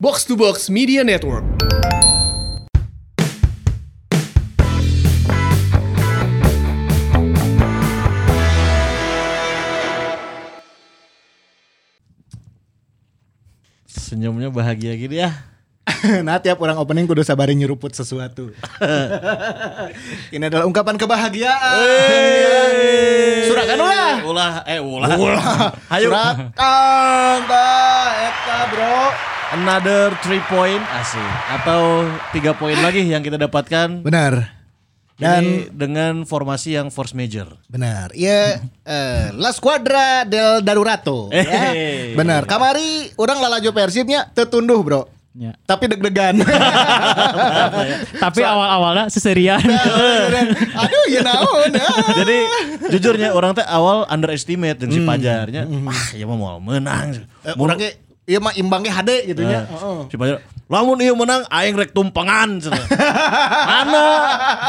Box to Box Media Network. Senyumnya bahagia gini ya. nah tiap orang opening kudu sabarin nyeruput sesuatu. Ini adalah ungkapan kebahagiaan. Surakan ulah. Ulah, eh ulah. Ayo. Surakan tah eta bro. Another three point asik. Atau tiga poin lagi yang kita dapatkan. Benar. Dan Ini dengan formasi yang force major. benar. Iya eh, La Squadra del Darurato. ya. Hey. Benar. Kamari orang lalajo Persibnya tetunduh bro. Ya. Tapi deg-degan. Tapi awal-awalnya seserian. Aduh ya naon. Jadi jujurnya orang teh awal underestimate dengan si Pajarnya. Wah, ya mah mau menang. Eh, Orangnya iya mah imbangnya HD gitu ya. Nah, Si Pajar, lamun ieu menang aing rek tumpangan. cenah. Mana?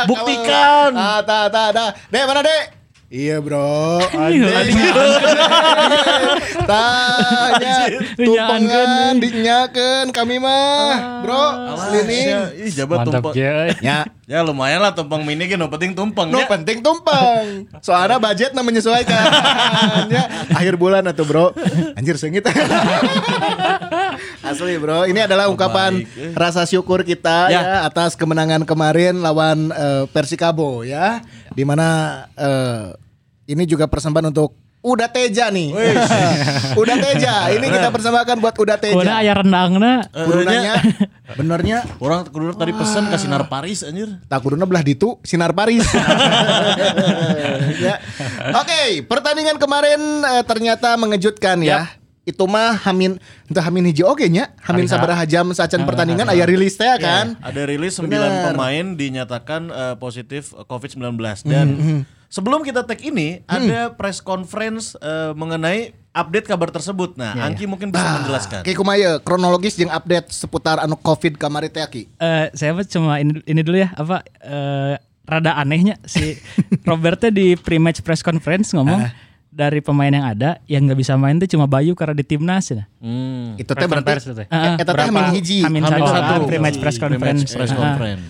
Buktikan. Ah, ta ta ta. Dek mana, Dek? Iya, Bro. Tanya tumpangan dinyakeun kami mah, Bro. Selining. Ih, jabat tumpang. Mantap ya. Ya, Ya lumayan lah tumpang mini kan, penting tumpang no ya. penting tumpang. Soalnya budget na menyesuaikan. ya, akhir bulan atau Bro. Anjir sengit. Asli, Bro. Ini adalah ungkapan baik, eh. rasa syukur kita ya, Ya. atas kemenangan kemarin lawan eh, Persikabo ya. Di mana eh, ini juga persembahan untuk Uda Teja nih. Uda Teja. Ini kita persembahkan buat Uda Udah Teja. ayah rendangna. Kudu nanya, benernya Orang kudu tadi pesan ke sinar Paris anjir. tak kuduna belah ditu sinar Paris. ya. Oke, pertandingan kemarin eh, ternyata mengejutkan ya. Itu mah Hamin entah Hamin hiji oke nya. Hamin sabaraha jam sacan pertandingan aya rilis teh kan. Ada rilis 9 Bener. pemain dinyatakan eh, positif COVID-19 dan sebelum kita tag ini ada press conference eh, mengenai update kabar tersebut. Nah, Angki mungkin bisa menjelaskan. Oke kumaha kronologis jeung update seputar anu Covid kamari teh Aki. Eh, saya cuma ini, ini dulu ya apa eh, rada anehnya si Robertnya di pre-match press conference ngomong dari pemain yang ada yang nggak bisa main tuh cuma Bayu karena di timnas ya. Hmm. Itu teh berarti itu eta teh? Hamin hiji. Hamin satu, satu. kan, pre-match press conference. press conference.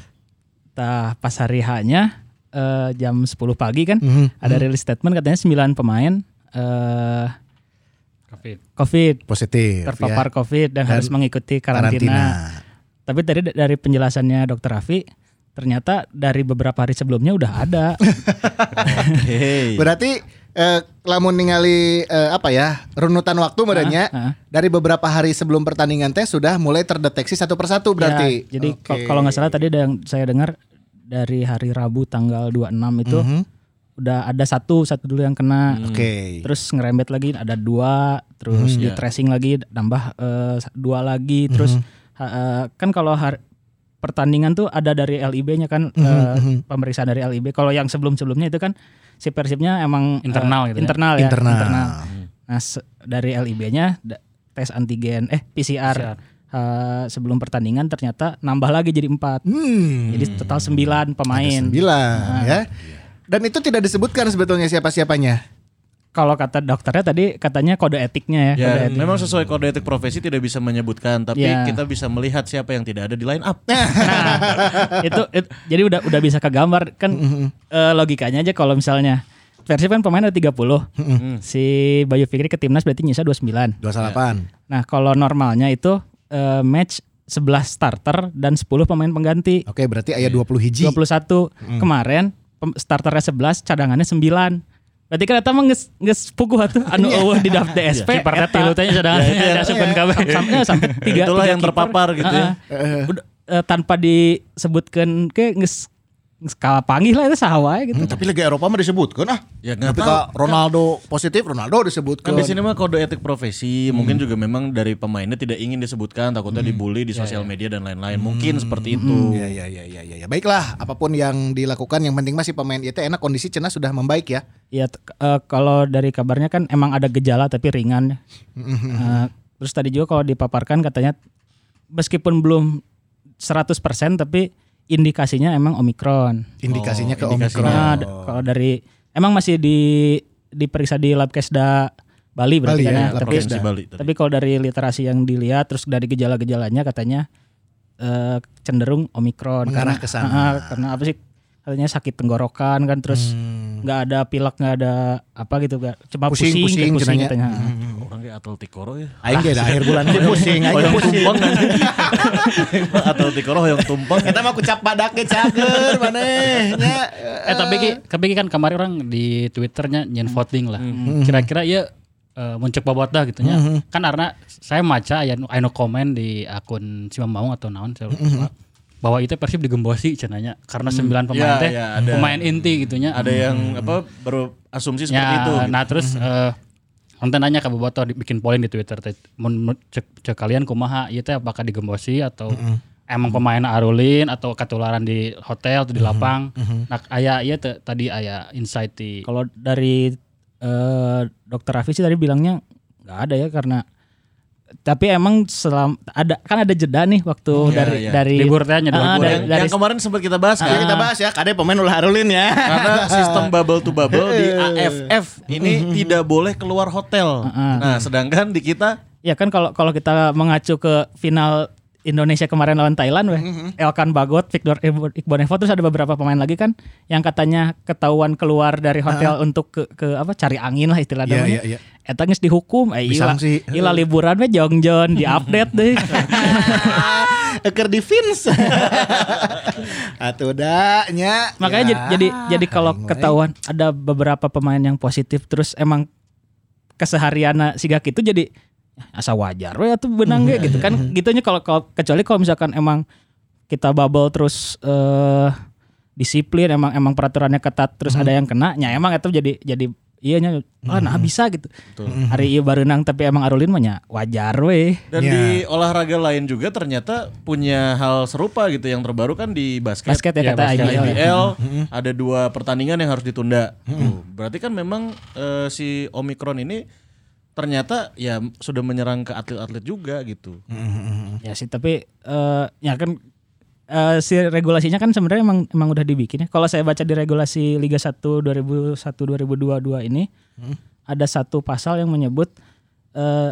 Tah pas hari H-nya eh, jam 10 pagi kan Mhm, ada rilis statement katanya 9 pemain eh Covid. COVID Positif terpapar ya. COVID dan, harus mengikuti karantina. karantina. Tapi tadi dari penjelasannya Dokter Raffi ternyata dari beberapa hari sebelumnya udah ada. Hey. Berarti eh, lamun ningali eh, apa ya runutan waktu merenya Ah, ah. dari beberapa hari sebelum pertandingan teh sudah mulai terdeteksi satu persatu berarti. Ya, jadi Oke. kal- kalau nggak salah tadi ada yang saya dengar dari hari Rabu tanggal 26 itu Mhm. udah ada satu satu dulu yang kena. Oke. Terus ngerembet lagi ada dua, terus di Ya. tracing lagi nambah eh, dua lagi, terus ha- eh, kan kalau pertandingan tuh ada dari LIB-nya kan eh, pemeriksaan dari LIB. Kalau yang sebelum-sebelumnya itu kan si Persibnya emang eh, Internal gitu ya? internal ya, Internal. Nah, se- dari LIB-nya tes antigen eh PCR, PCR. eh, sebelum pertandingan ternyata nambah lagi jadi empat. Hmm. Jadi total sembilan pemain. Sembilan ya. Dan itu tidak disebutkan sebetulnya siapa-siapanya. Kalau kata dokternya tadi katanya kode etiknya ya. Ya, kode etik. memang sesuai kode etik profesi tidak bisa menyebutkan, tapi Ya. kita bisa melihat siapa yang tidak ada di line up. itu, it- jadi udah udah bisa kegambar kan eh, logikanya aja kalau misalnya Persib kan pemain ada 30. Si Bayu Fikri ke timnas berarti nyisa 29. 28. Nah, kalau normalnya itu eh, match 11 starter dan 10 pemain pengganti. Oke, berarti ayat 20 hiji. 21 kemarin pem- starternya 11, cadangannya 9. Berarti kan eta mah geus geus puguh atuh anu eueuh di daftar DSP. Kiper teh tilu teh yang- diasupkeun Iya. kabeh. Sampai, sampai tiga, Itulah yang terpapar gitu ya. Eh, tanpa disebutkan ke nges nges kalah panggil lah itu sahawa gitu. Hmm, tapi Liga Eropa mah disebutkan ah. Ya, Ketika Ronaldo positif, Ronaldo disebutkan. Kan di sini mah kode etik profesi, mungkin juga memang dari pemainnya tidak ingin disebutkan, takutnya dibully di sosial media dan lain-lain. Mungkin seperti itu. Ya, ya, ya, ya, ya, ya. Baiklah, apa pun yang dilakukan, yang penting masih pemain itu enak kondisi cenah sudah membaik ya. Ya t- eh, kalau dari kabarnya kan emang ada gejala tapi ringan. Eh, terus tadi juga kalau dipaparkan katanya meskipun belum 100% tapi indikasinya emang omikron. Indikasinya ke indikasinya. Omikron. Nah, d- kalau dari emang masih di diperiksa di lab kesda Bali berarti Bali kan ya, ya. Tapi Bali tadi. tapi kalau dari literasi yang dilihat terus dari gejala-gejalanya katanya eh, cenderung omikron Mengarah Karena- ke sana. Ah, karena apa sih katanya sakit tenggorokan kan terus nggak ada pilek nggak ada apa gitu nggak cuma Pusing, pusing pusing, pusing, pusing cenanya. katanya Orang Atul Tikoro ya. Aing ge akhir bulan ini pusing Oh aing yang pusing. tumpeng kan. Yang tumpeng. Kita mah kucap badake cager maneh nya. Eh tapi ki, tapi ki kan kemarin orang di Twitternya nyen voting lah. Kira-kira ya eh, muncul bobot dah gitu nya. Kan karena saya maca ya anu komen di akun Simam Maung atau naon saya lupa. bahwa itu Persib digembosi cenanya karena sembilan pemain Ya, teh ya, ada. pemain inti gitunya. Ada yang apa baru asumsi seperti ya, itu. Nah terus eh Nanti nanya ke Boboto bikin polling di Twitter teh mun mun cek, cek kalian kumaha? Ieu teh apakah digembosi atau emang pemain arulin atau ketularan di hotel atau di lapang. Nah aya ieu teh tadi aya insight di Kalau dari eh, dokter Raffi sih tadi bilangnya nggak ada ya karena tapi emang selam ada kan ada jeda nih waktu dari iya. dari Libur teh nya dua Ah, dari, yang, dari yang kemarin sempat kita bahas Ya kan. kita bahas ya, kade pemain ulah harulin ya. Karena sistem bubble to bubble di AFF ini tidak boleh keluar hotel. Nah, sedangkan di kita ya kan kalau kalau kita mengacu ke final Indonesia kemarin lawan Thailand weh. Elkan Bagot, Victor Iqbonevo terus ada beberapa pemain lagi kan yang katanya ketahuan keluar dari hotel untuk ke, ke apa cari angin lah istilah Iya, namanya. iya, iya. Eta geus dihukum, eh ila, ila liburan we jongjon di update deh. Eker di Vince. Atuh da nya. Makanya Ya. jadi jadi jadi kalau ketahuan ada beberapa pemain yang positif terus emang keseharian siga gitu jadi asa wajar. We atuh benang ge gitu kan? Gitunya kalau kalau- kecuali kalau misalkan emang kita bubble terus eh disiplin emang emang peraturannya ketat terus ada yang kena nya emang itu jadi jadi iya nya ah nah bisa gitu. Hari iya barenang tapi emang arulin mah nya wajar we dan Ya. di olahraga lain juga ternyata punya hal serupa gitu. Yang terbaru kan di basket. basket ya Ya, kata basket. IBL ya. IBL ada dua pertandingan yang harus ditunda. Tuh, berarti kan memang eh, si Omikron ini ternyata ya sudah menyerang ke atlet-atlet juga gitu. Ya sih tapi eh ya kan eh, si regulasinya kan sebenarnya emang emang udah dibikin ya. Kalau saya baca di regulasi Liga 1 2001 2022 ini ada satu pasal yang menyebut eh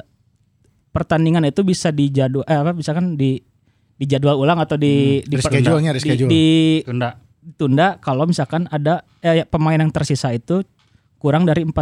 pertandingan itu bisa dijadwal eh apa bisa kan di dijadwal ulang atau di di, Reschedule-nya, di, reschedule. di- tunda. ditunda kalau misalkan ada eh, pemain yang tersisa itu kurang dari 14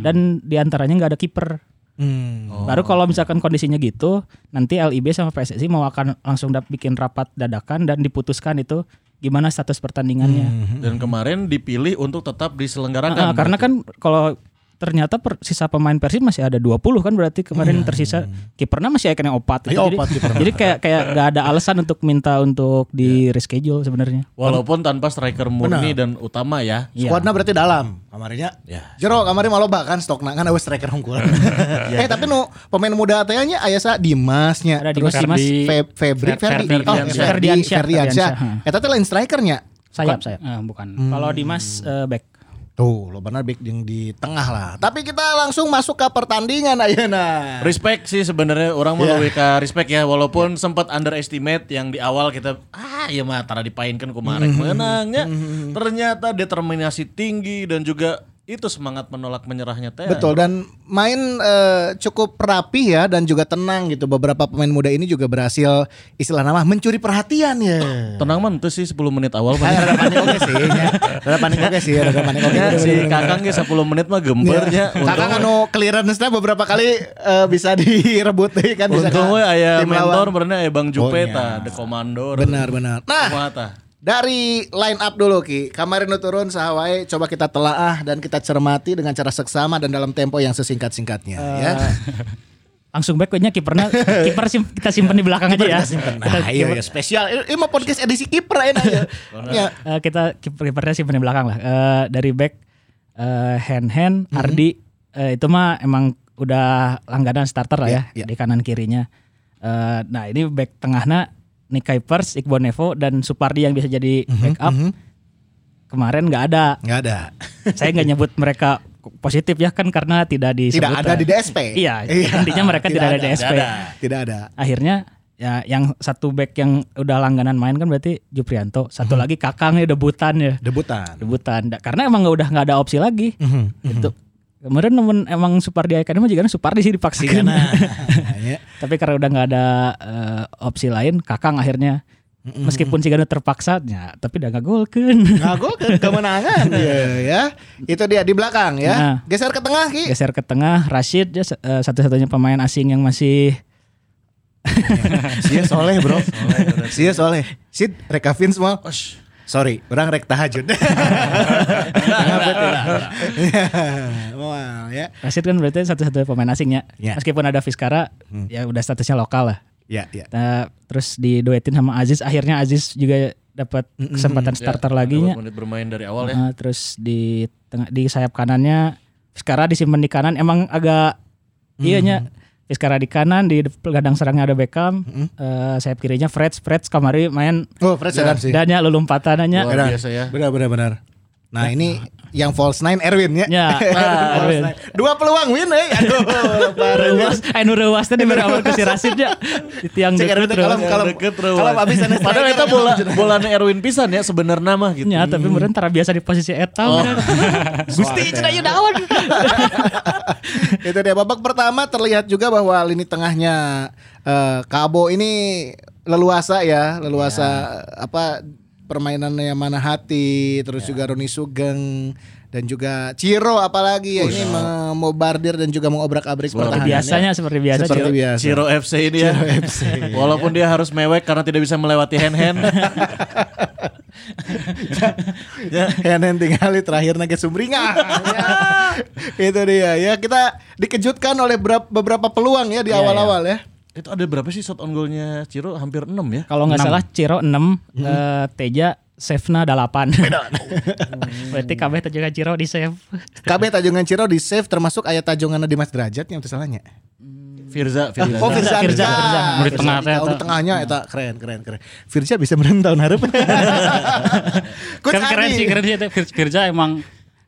dan di antaranya nggak ada kiper. Hmm. Baru kalau misalkan kondisinya gitu, nanti LIB sama PSSI mau akan langsung bikin rapat dadakan dan diputuskan itu gimana status pertandingannya. Dan kemarin dipilih untuk tetap diselenggarakan. Ah, karena kan kalau ternyata per, sisa pemain Persib masih ada 20 kan berarti kemarin yang tersisa kipernya masih kena opat. Iya, jadi, opat kiperna. jadi kayak kayak gak ada alasan untuk minta untuk di reschedule sebenarnya. Walaupun tanpa striker murni dan utama ya. Iya. Squadnya berarti dalam kamarnya. Ya. Jero kamari malah bahkan stokna kan awes striker unggul. eh tapi nu pemain muda teh nya aya sa Dimasnya. Ada Terus Dimas, Dimas. Fe- Febri Fer- Ferdi. Ferdi- Oh, Ferdiansyah. Ferdi Ferdiansyah. Eta teh lain strikernya. Sayap sayap. Ah, bukan. Kalau Dimas eh, back. Tuh, lo benar back yang di tengah lah. Tapi kita langsung masuk ke pertandingan ayeuna. Respect sih sebenarnya orang mau Ya. lebih ke respect ya walaupun sempat underestimate yang di awal kita ah ya mah tara dipainkan kemarin menangnya ternyata determinasi tinggi dan juga itu semangat menolak menyerahnya teh. Betul dan main eh, cukup rapi ya dan juga tenang gitu. Beberapa pemain muda ini juga berhasil istilah nama mencuri perhatian ya. Tenang mah itu sih 10 menit awal mah. Ada panik oke sih, ya. ada panik oke sih, ada panik oke. Ya, si Kakang ge 10 menit mah gembernya. Kakak anu clearance-nya beberapa kali eh, bisa direbut deh kan bisa Untung we aya tim mentor lawan. benernya aya Bang Jupe Oh, iya. the commander. Benar benar. Nah? Dari line up dulu Ki. Kemarin turun sahawae coba kita telaah dan kita cermati dengan cara seksama dan dalam tempo yang sesingkat-singkatnya ya. Langsung back nya kipernya kiper sim, kita simpan di belakang aja ya. Kita, Nah, iya, kiper- iya, spesial. Ini mah podcast edisi kiper enak ya. ya. Eh, kita kiper kipernya simpan di belakang lah. Eh, dari back eh, hand hand Ardi eh, itu mah emang udah langganan starter lah ya, Iya, iya. di kanan kirinya. Eh, nah ini back tengahnya Nick Kuipers, Iqbal Nevo dan Supardi yang bisa jadi backup. Kemarin nggak ada. Nggak ada. Saya nggak nyebut mereka positif ya kan karena tidak disebut. Tidak ada di DSP. Iya, intinya mereka tidak ada di DSP. Tidak ada. Akhirnya ya yang satu back yang udah langganan main kan berarti Juprianto, satu lagi Kakang ya debutan ya Debutan. debutan karena emang nggak udah nggak ada opsi lagi Mhm, itu Kemarin nemen emang Supardi mah juga Supardi sih dipaksakan. ya. Tapi karena udah nggak ada eh, opsi lain, Kakang akhirnya meskipun si terpaksa, ya, tapi udah nggak golkeun. Nah, gol ke kemenangan dia ya. Itu dia di belakang ya. Nah. Geser ke tengah Ki. Geser ke tengah, Rashid ya, satu-satunya pemain asing yang masih Sia soleh bro. Sia soleh. Sid rek Kavin semua. Sorry, orang rek tahajud. wow ya. Rashid kan berarti satu-satunya pemain asingnya. Ya. Meskipun ada Fiskara, ya udah statusnya lokal lah. Ya, ya. Nah, terus diduetin sama Aziz, akhirnya Aziz juga dapat kesempatan starter lagi nya. menit bermain dari awal ya. Nah, terus di tengah di sayap kanannya Fiskara disimpan di kanan emang agak iya nya Fiskara di kanan di gadang serangnya ada Beckham eh, sayap kirinya Freds Freds kamari main Oh, Fred sadar sih. dannya lulumpatannya Luar biasa ya. Benar benar benar. Nah, ini yang false nine Erwin ya. Ya, Erwin. Dua peluang win eh. Aduh, parah. Rewas, eh nu rewasnya di awal ke si Rasid ya. Di tiang Cek Erwin kalau rewas. kalau Deket kalau rewas. habis Padahal itu bola bola Erwin pisan ya sebenarnya mah gitu. Ya, tapi meureun tara biasa di posisi eta. bener. Gusti cenah ieu daun. Itu dia babak pertama terlihat juga bahwa lini tengahnya eh, Kabo ini leluasa ya, leluasa apa permainannya yang mana hati, terus juga Roni Sugeng dan juga Ciro apalagi ya ini memombardir dan juga mengobrak-abrik Luar pertahanan. Biasanya seperti biasa. Seperti Ciro. biasa. Ciro FC ini ya. Walaupun dia harus mewek karena tidak bisa melewati hand hand. ya Henen tinggal terakhir nage sumringah ya. itu dia ya kita dikejutkan oleh berap- beberapa peluang ya di awal-awal ya itu ada berapa sih shot on goalnya Ciro? Hampir 6 ya. Kalau nggak salah Ciro 6, eh, Teja save-na 8. Berarti kabeh juga Ciro di save. KB tajungan Ciro di save termasuk ayat tajungan Dimas Derajat yang salahnya Firza, Firza. Oh Firza, Firza, Firza. Firza. Di tengah Oh, di eta. tengahnya eta keren keren keren. Firza bisa menang tahun harap. Coach Kan keren sih keren sih Firza emang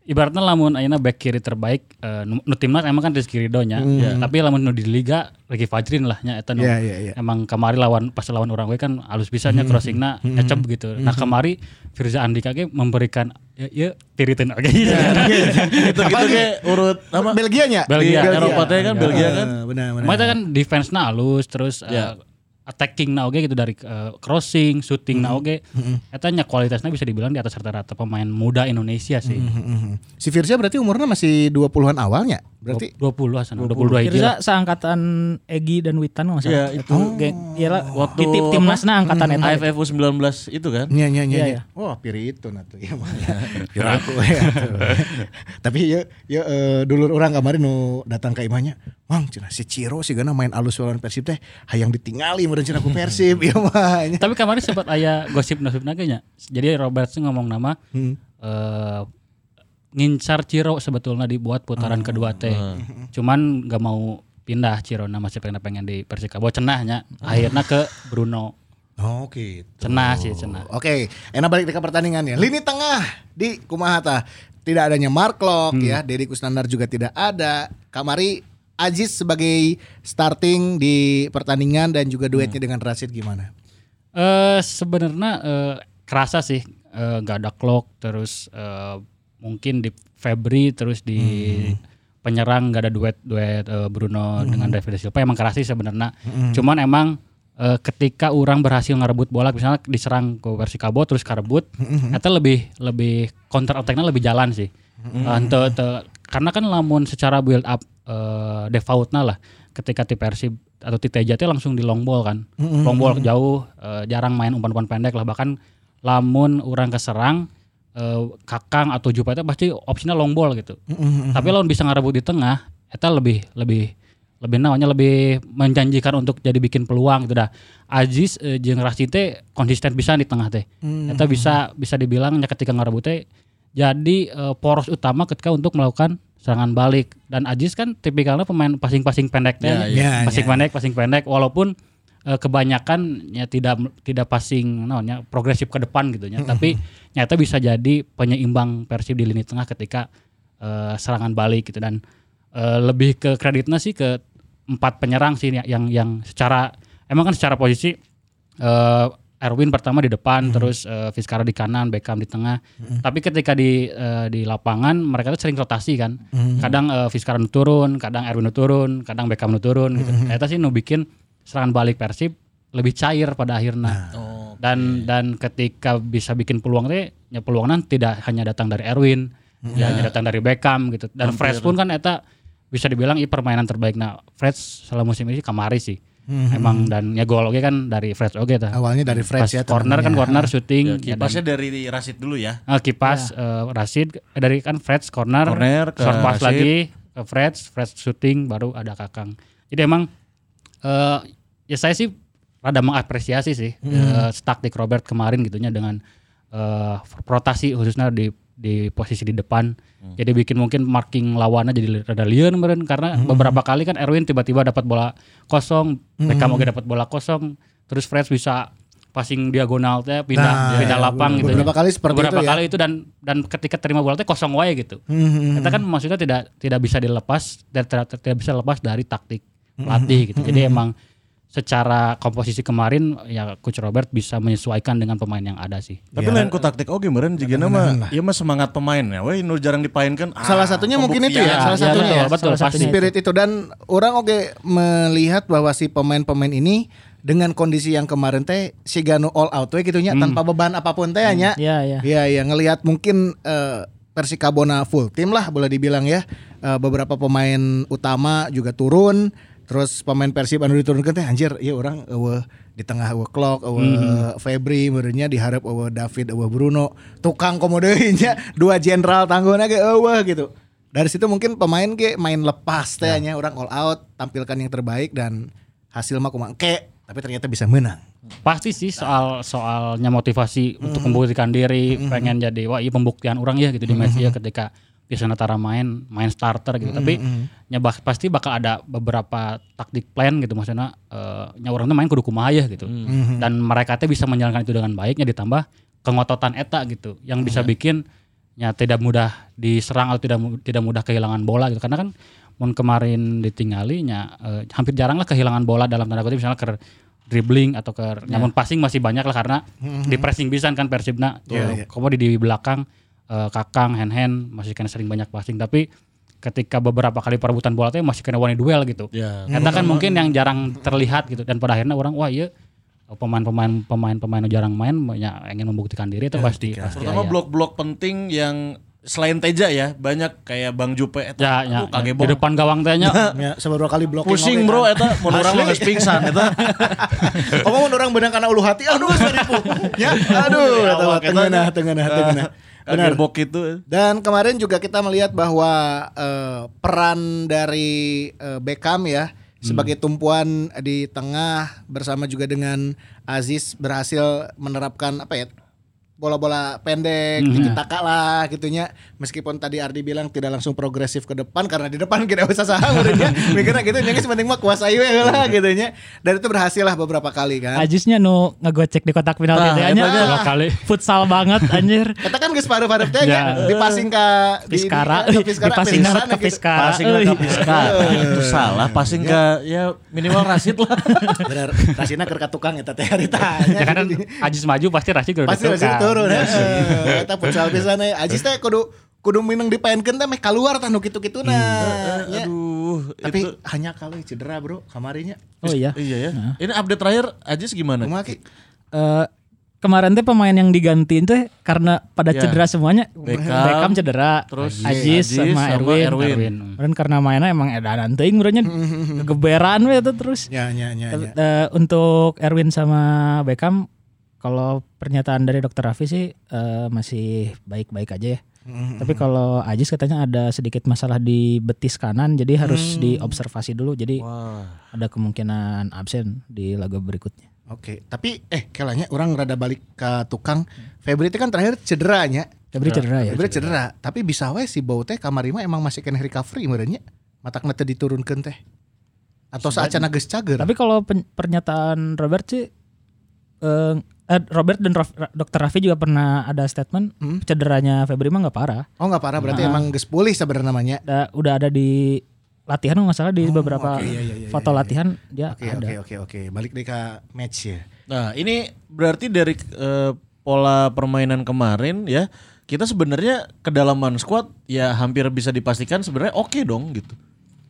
ibaratnya lamun ayeuna back kiri terbaik eh, nu nu timnas emang kan Rizky Ridho nya. Ya, Tapi lamun nu di liga lagi Fajrin lah nya eta nu. Iya, iya, iya. Emang kemari lawan pas lawan orang we kan halus bisanya crossingna ecep gitu. Nah kemari Firza Andika ge memberikan ya, ya tiritin oke. Itu gitu kayak urut apa? Belgianya. Belgia. Di Eropa teh kan Belgia kan. Benar benar. Kan defense-na halus terus eh, Ya. Attacking na oge gitu dari eh, crossing, shooting na oge. Eta nya kualitasnya bisa dibilang di atas rata-rata pemain muda Indonesia sih. Mhm. Si Firza berarti umurnya masih 20-an awalnya. Berarti 20 asan, 22 hiji. Firza seangkatan Egi dan Witan nggak salah. Iya, itu geng, iyalah Waktu di tim timnasna angkatan eta. AFF U19 itu kan. Iya, nya. iya. Oh, piri itu nah tuh. Ya, Piri aku ya. Tapi ya ya eh, dulur orang kemarin nu datang ke imahnya, "Mang, cenah si Ciro sih gana main alus lawan Persib teh hayang ditingali cenah ku Persib ieu mah." Tapi kemarin sempat aya gosip nasib nya. Jadi Robertson ngomong nama Hmm. eh ngincar Ciro sebetulnya dibuat putaran Hmm. kedua teh. Cuman nggak mau pindah Ciro nama masih pengen pengen di Persikabo cenahnya. Akhirnya ke Bruno. Oh gitu. Cenah sih cenah. Oke, enak balik ke pertandingan ya. Lini tengah di Kumahata tidak adanya Mark Locke ya, Deddy Kusnandar juga tidak ada. Kamari Aziz sebagai starting di pertandingan dan juga duetnya dengan Rashid gimana? Eh sebenarnya eh, kerasa sih. Eh, nggak ada clock terus eh, mungkin di Febri terus di penyerang nggak ada duet duet eh, Bruno dengan David Silva. Emang kerasa sih sebenarnya. Cuman emang eh, ketika orang berhasil ngerebut bola misalnya diserang ke Persikabo terus karebut, itu lebih lebih counter attack-nya lebih jalan sih. Eh, ente- ente- karena kan lamun secara build up eh, defaultnya lah ketika di Persib atau di Teja teh langsung di long ball kan. Long ball jauh eh, jarang main umpan-umpan pendek lah bahkan lamun orang keserang eh, Kakang atau Jupa itu pasti opsinya long ball gitu. Tapi lamun bisa ngarebut di tengah eta lebih lebih lebih namanya lebih menjanjikan untuk jadi bikin peluang gitu dah. Aziz eh, jeung Rashid teh konsisten bisa di tengah teh. Eta bisa bisa dibilang nya ketika ngarebut teh jadi eh, poros utama ketika untuk melakukan serangan balik dan Aziz kan tipikalnya pemain passing-passing pendek teh. Ya, ya. passing Ya, ya. pendek, passing pendek walaupun eh, kebanyakan ya tidak tidak passing namanya progresif ke depan gitu ya. Tapi nyata bisa jadi penyeimbang Persib di lini tengah ketika eh, serangan balik gitu dan eh, lebih ke kreditnya sih ke empat penyerang sih yang yang secara emang kan secara posisi eh Erwin pertama di depan, terus eh, Vizcarra di kanan, Beckham di tengah. Tapi ketika di eh, di lapangan mereka tuh sering rotasi kan. Kadang eh, Vizcarra nu turun, kadang Erwin turun, kadang Beckham turun gitu. Ternyata sih nu bikin serangan balik Persib lebih cair pada akhirnya. dan dan ketika bisa bikin peluang teh ya peluangnya tidak hanya datang dari Erwin, ya hanya datang dari Beckham gitu. Dan Fred pun kan eta bisa dibilang i permainan terbaik nah Fred selama musim ini kamari sih. Emang dan ya gol oke kan dari Fred oke tah. Awalnya dari Fred Pas ya. corner kan corner shooting Ya, ya, dan- kipasnya dari Rasid dulu ya. Ah, kipas eh, Rashid eh, dari kan Fred corner, Corner ke short pass Rashid. lagi ke Fred, Fred shooting baru ada Kakang. Jadi emang eh ya saya sih rada mengapresiasi sih eh, taktik Robert kemarin gitunya dengan eh rotasi khususnya di di posisi di depan. Jadi bikin mungkin marking lawannya jadi rada liar meren karena beberapa kali kan Erwin tiba-tiba dapat bola kosong, Beckham oke dapat bola kosong, terus Fred bisa passing diagonal teh pindah Nah, pindah ya, lapang gitu. beberapa kali seperti beberapa itu ya. kali itu dan dan ketika terima bola teh kosong wae gitu. Hmm, Kita kan maksudnya tidak tidak bisa dilepas dan tidak, tidak bisa lepas dari taktik pelatih gitu. Jadi emang secara komposisi kemarin ya coach Robert bisa menyesuaikan dengan pemain yang ada sih. Tapi lain ku taktik oke meureun juga nama ieu mah semangat pemain ya. Weh nu jarang dipainkan. ah, Salah satunya mungkin itu ya, salah ya, satunya ya. betul, betul, salah pasti. satunya. Spirit itu dan orang oke melihat bahwa si pemain-pemain ini dengan kondisi yang kemarin teh si Gano all out we gitu nya tanpa beban apa pun teh nya. Iya, iya. Iya, ya ngelihat mungkin eh, Persikabona full tim lah boleh dibilang ya. Eh, beberapa pemain utama juga turun. Terus pemain Persib anu diturunkan teh anjir, iya orang eueuh di tengah eueuh Klok, eueuh Febri, meureunnya diharap eueuh David, eueuh Bruno, tukang komodeui nya dua jenderal tanggungna ge eueuh gitu. Dari situ mungkin pemain ge main lepas teh nya. Orang all out, tampilkan yang terbaik dan hasil mah kumaha Ke, tapi ternyata bisa menang. Pasti sih soal soalnya motivasi untuk membuktikan diri, pengen jadi wah iya pembuktian orang ya gitu di match ya ketika bisa Natara main main starter gitu. Tapi nya bak- pasti bakal ada beberapa taktik plan gitu maksudnya eh, nya orang tuh main kudu kumaha ya gitu. Dan mereka teh bisa menjalankan itu dengan baiknya ditambah kengototan eta gitu. Yang bisa bikin ya tidak mudah diserang atau tidak tidak mudah kehilangan bola gitu. Karena kan mun kemarin ditinggali nya eh, hampir jarang lah kehilangan bola dalam tanda kutip misalnya ke dribbling atau ke namun passing masih banyak lah karena di pressing bisa kan Persibna tuh Iya, iya. di belakang eh, Kakang hand hand masih kena sering banyak passing tapi ketika beberapa kali perebutan bola teh masih kena wani duel gitu. Ya. Eta kan mungkin yang jarang terlihat gitu dan pada akhirnya orang wah iya pemain-pemain pemain-pemain yang jarang main ya, ingin membuktikan diri itu pasti pasti Terutama aya. blok-blok penting yang selain Teja ya, banyak kayak Bang Jupe eta. ya, ya, ya. kagebong. di depan gawang tehnya Ya, seberapa kali blocking Pusing bro kan. eta, mun urang mah geus pingsan eta. Omong orang benang karena ulu hati, aduh seribu. Ya, aduh, eta tengenah, tengenah, tengenah. Benar. Itu. Dan kemarin juga kita melihat bahwa eh, peran dari eh, Beckham ya sebagai tumpuan di tengah bersama juga dengan Aziz berhasil menerapkan apa ya bola-bola pendek, tiki taka lah gitunya. Meskipun tadi Ardi bilang tidak langsung progresif ke depan karena di depan kita usah saham udah mikirnya gitu geus penting mah kuasai we lah gitunya. Dan itu berhasil lah beberapa kali kan. Ajisnya nu ngegocek di kotak penalti Ah, teh nya. nya. dua kali. Futsal banget anjir. Kita kan geus paruh-paruh teh Ya. ya. dipasing ka di- Piskara, di- ke Piskara, dipasing pisan banget ke gitu. Piskara. Passing ke Euy. Piska. Itu salah, passing ke ya minimal Rasid lah. Bener, Rasina ka tukang eta teh haritanya. ya kan Ajis maju pasti Rashid udah Pasti Rasina turun. Eta futsal pisan we. Ajis teh kudu kudu minang dipaenkeun teh meh keluar tah nu kitu-kituna. nya. Aduh, Tapi itu hanya kalau cedera, Bro, kamarinya. Oh iya. iya ya. Ini update terakhir Ajis gimana? Eh, kemarin teh pemain yang digantiin tuh karena pada Ya. cedera semuanya. Beckham, cedera, terus Ajis, Ajis sama, sama Erwin. Erwin. Erwin. Kemarin karena mainnya emang edanan teuing berarti kegeberan we itu terus. Ya, ya, ya, ya. Eh, untuk Erwin sama Beckham kalau pernyataan dari Dokter Raffi sih eh, masih baik-baik aja ya. Tapi kalau Ajis katanya ada sedikit masalah di betis kanan jadi harus diobservasi dulu jadi Wah. ada kemungkinan absen di laga berikutnya. Oke, tapi eh kelanya orang rada balik ke tukang. Febri itu kan terakhir cederanya. Febri cedera ya. Febri cedera, tapi bisa we si bau teh kamari mah emang masih kena recovery meureun nya. Matakna teu diturunkeun teh. Atau saacana geus cager. Tapi kalau pernyataan Robert sih eh, eh, Robert dan Raf- Ra- Dokter Raffi juga pernah ada statement cederanya Febri mah nggak parah. Oh nggak parah berarti emang geus pulih sebenarnya namanya. Da- udah ada di latihan nggak salah di beberapa oke, iya, iya, iya, foto iya, iya. latihan dia Oke ada. oke oke oke. Balik deh ke match ya. Nah, ini berarti dari eh, pola permainan kemarin ya, kita sebenarnya kedalaman squad ya hampir bisa dipastikan sebenarnya oke dong gitu.